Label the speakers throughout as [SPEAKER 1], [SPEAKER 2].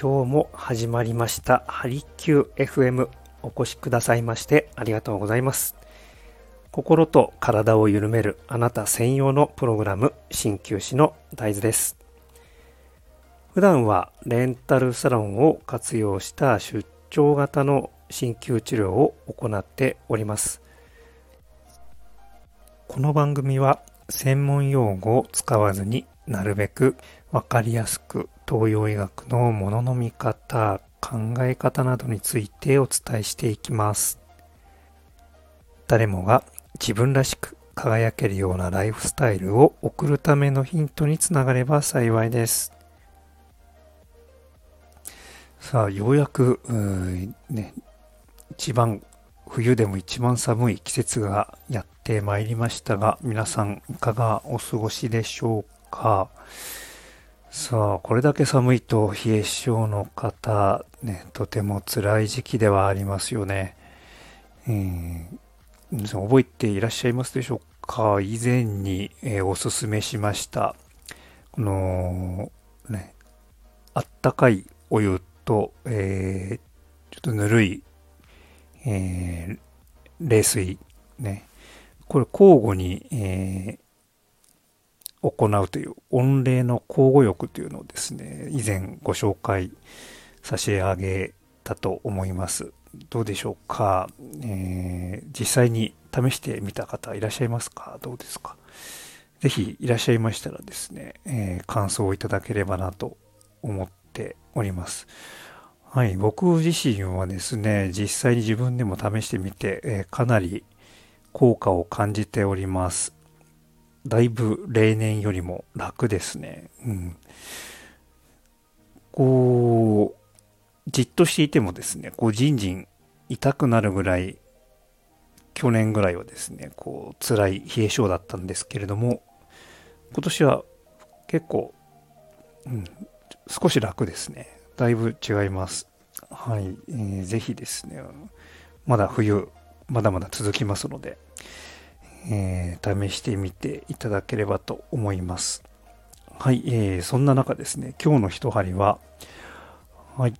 [SPEAKER 1] 今日も始まりました。ハリキュー FM お越しくださいましてありがとうございます。心と体を緩めるあなた専用のプログラム鍼灸師の大豆です。普段はレンタルサロンを活用した出張型の鍼灸治療を行っております。この番組は専門用語を使わずになるべくわかりやすく東洋医学のものの見方、考え方などについてお伝えしていきます。誰もが自分らしく輝けるようなライフスタイルを送るためのヒントにつながれば幸いです。さあ、ようやく、ね、一番、冬でも一番寒い季節がやってまいりましたが、皆さんいかがお過ごしでしょうか？さあ、これだけ寒いと冷え性の方、ね、とても辛い時期ではありますよね。えー、皆さん覚えていらっしゃいますでしょうか？以前に、えー、おすすめしました。この、ね、あったかいお湯と、えー、ちょっとぬるい、え、冷水、ね。これ交互に、え、行うという御礼の交互浴というのをですね、以前ご紹介差し上げたと思います。どうでしょうか、えー、実際に試してみた方いらっしゃいますか？どうですか？ぜひいらっしゃいましたらですね、えー、感想をいただければなと思っております。はい、僕自身はですね、実際に自分でも試してみて、えー、かなり効果を感じております。だいぶ例年よりも楽ですね。うん。こう、じっとしていてもですね、こう、じんじん痛くなるぐらい、去年ぐらいはですね、こう、辛い冷え性だったんですけれども、今年は結構、うん、少し楽ですね。だいぶ違います。はい。えー、ぜひですね、まだ冬、まだまだ続きますので、えー、試してみていただければと思います。はい、えー、そんな中ですね、今日の一針は、はい、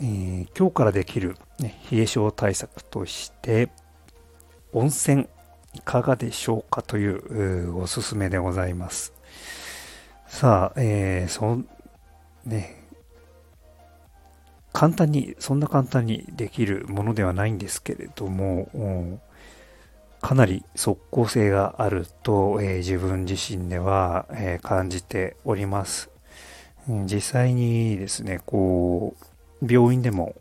[SPEAKER 1] えー、今日からできる、ね、冷え症対策として、温泉いかがでしょうかというおすすめでございます。さあ、えー、そね、簡単に、そんな簡単にできるものではないんですけれども、かなり即効性があると、えー、自分自身では、えー、感じております。実際にですね、こう、病院でも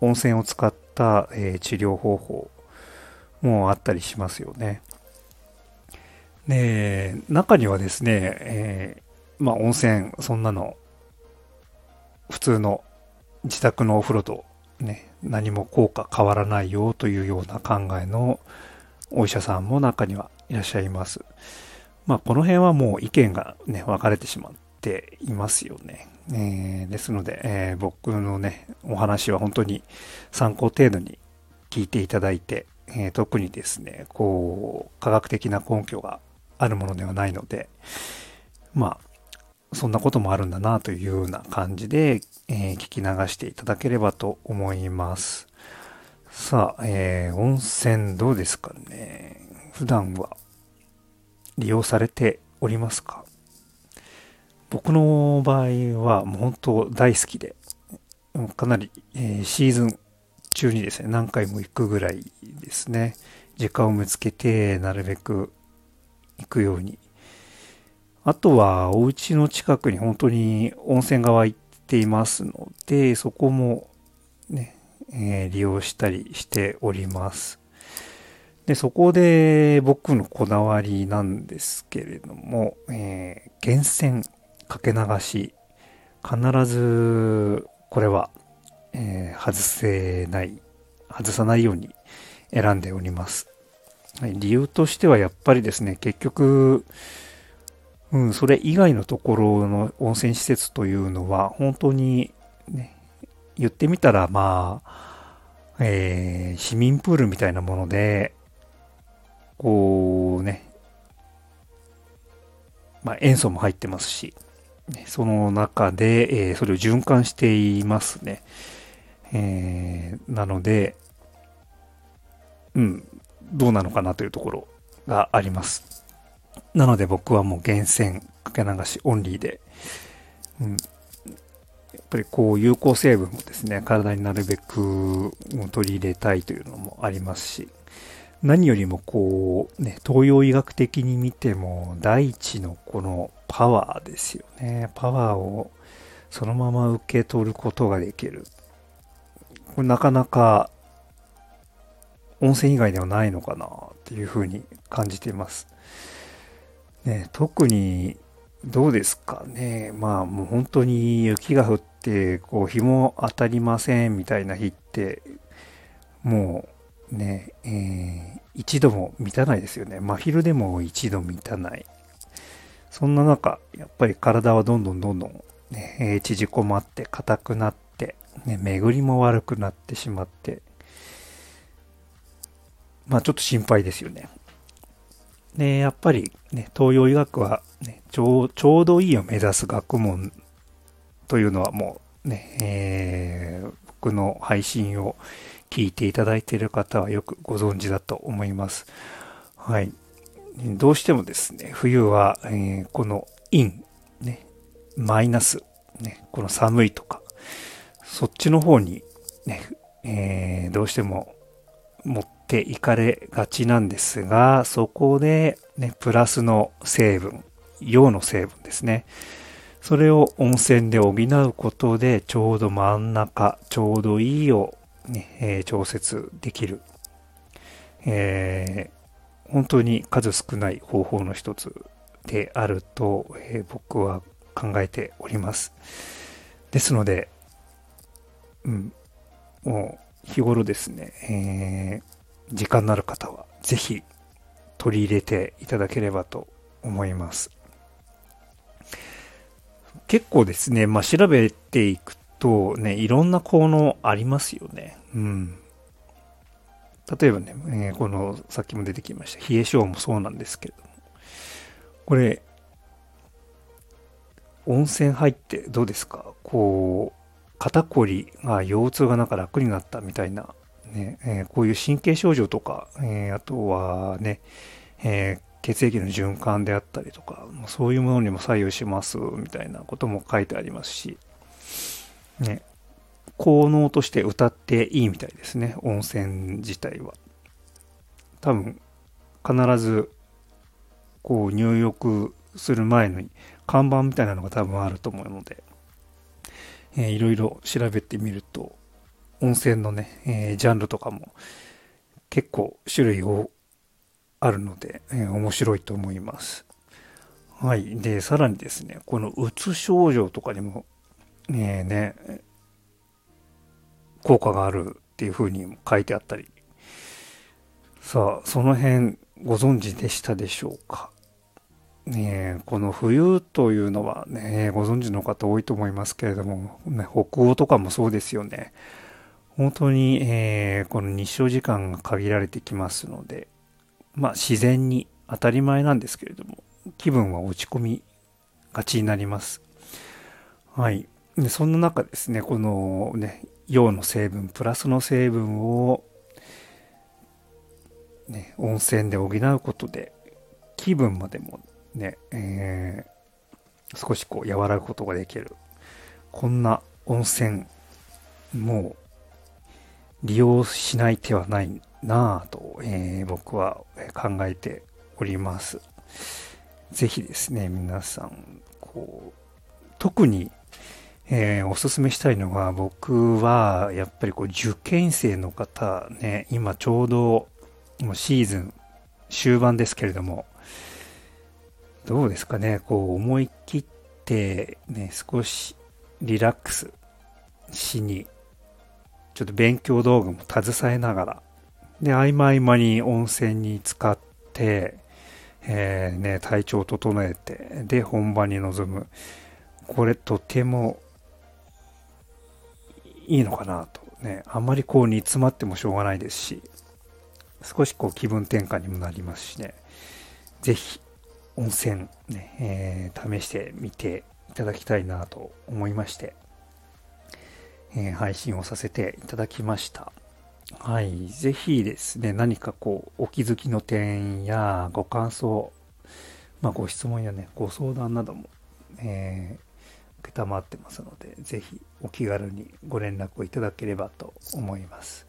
[SPEAKER 1] 温泉を使った、えー、治療方法もあったりしますよね。で、中にはですね、えー、まあ温泉、そんなの、普通の自宅のお風呂とね、何も効果変わらないよというような考えのお医者さんも中にはいらっしゃいます。まあ、この辺はもう意見がね、分かれてしまっていますよね。えー、ですので、えー、僕のね、お話は本当に参考程度に聞いていただいて、えー、特にですね、こう、科学的な根拠があるものではないので、まあ、そんなこともあるんだなというような感じで、えー、聞き流していただければと思います。さあ、えー、温泉どうですかね。普段は利用されておりますか？僕の場合はもう本当大好きで、かなり、えー、シーズン中にですね、何回も行くぐらいですね。時間を見つけて、なるべく行くように。あとは、お家の近くに本当に温泉が湧いていますので、そこもね、えー、利用したりしております。で、そこで僕のこだわりなんですけれども、えー、源泉かけ流し、必ずこれは、えー、外せない、外さないように選んでおります。はい、理由としてはやっぱりですね、結局、うん、それ以外のところの温泉施設というのは、本当にね、言ってみたら、まあ、えー、市民プールみたいなもので、こうね、まあ、塩素も入ってますし、その中で、えー、それを循環していますね。えー、なので、うん、どうなのかなというところがあります。なので僕はもう厳選かけ流しオンリーで、うん、やっぱりこう有効成分もですね、体になるべく取り入れたいというのもありますし、何よりもこうね、東洋医学的に見ても第一のこのパワーですよね。パワーをそのまま受け取ることができる。これなかなか温泉以外ではないのかなっていうふうに感じています。ね、特にどうですかね。まあもう本当に雪が降って、こう日も当たりませんみたいな日って、もうね、えー、一度も満たないですよね。真昼でも一度満たない。そんな中、やっぱり体はどんどんどんどん、ね、縮こまって硬くなって、ね、巡りも悪くなってしまって、まあちょっと心配ですよね。で、やっぱりね、東洋医学は、ね、ちょう、ちょうどいいを目指す学問というのはもうね、えー、僕の配信を聞いていただいている方はよくご存知だと思います。はい。どうしてもですね、冬は、えー、この陰、ね、マイナス、ね、この寒いとか、そっちの方にね、えー、どうしても持ってていかれがちなんですが、そこで、ね、プラスの成分、陽の成分ですね。それを温泉で補うことで、ちょうど真ん中、ちょうどいいを、ねえー、調節できる。えー、本当に数少ない方法の一つであると、えー、僕は考えております。ですので、うん、もう日頃ですね、えー、時間のある方はぜひ取り入れていただければと思います。結構ですね、まあ、調べていくとね、いろんな効能ありますよね。うん。例えばね、えー、この、さっきも出てきました、冷え性もそうなんですけれども、これ、温泉入ってどうですか？こう、肩こりが腰痛がなんか楽になったみたいな、ねえー、こういう神経症状とか、えー、あとはね、えー、血液の循環であったりとか、そういうものにも左右しますみたいなことも書いてありますし、ね、効能として歌っていいみたいですね、温泉自体は。多分、必ず、こう入浴する前に看板みたいなのが多分あると思うので、えー、いろいろ調べてみると、温泉のね、えー、ジャンルとかも結構種類をあるので、えー、面白いと思います。はい。で、さらにですね、このうつ症状とかにも、えー、ね、効果があるっていう風にも書いてあったり。さあ、その辺ご存知でしたでしょうか？ね、この冬というのはね、ご存知の方多いと思いますけれども、ね、北欧とかもそうですよね。本当に、えー、この日照時間が限られてきますので、まあ自然に当たり前なんですけれども、気分は落ち込みがちになります。はい。でそんな中ですね、このね、陽の成分、プラスの成分を、ね、温泉で補うことで、気分までもね、えー、少しこう和らぐことができる。こんな温泉、もう利用しない手はないなぁと、えー、僕は考えております。ぜひですね、皆さん、こう、特に、えー、おすすめしたいのが、僕は、やっぱりこう、受験生の方ね、今ちょうど、もうシーズン終盤ですけれども、どうですかね、こう思い切ってね、少しリラックスしに、ちょっと勉強道具も携えながら、で、合間合間に温泉に浸かって、えー、ね、体調を整えて、で、本番に臨む。これとてもいいのかなと。ね、あんまりこう煮詰まってもしょうがないですし、少しこう気分転換にもなりますしね、ぜひ温泉ね、えー、試してみていただきたいなと思いまして、えー、配信をさせていただきました。はい。ぜひですね、何かこう、お気づきの点やご感想、まあ、ご質問やね、ご相談なども、えー、受けたまってますので、ぜひお気軽にご連絡をいただければと思います。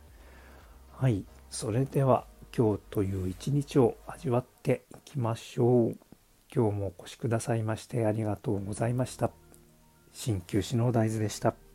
[SPEAKER 1] はい。それでは、今日という一日を味わっていきましょう。今日もお越しくださいましてありがとうございました。鍼灸師の大豆でした。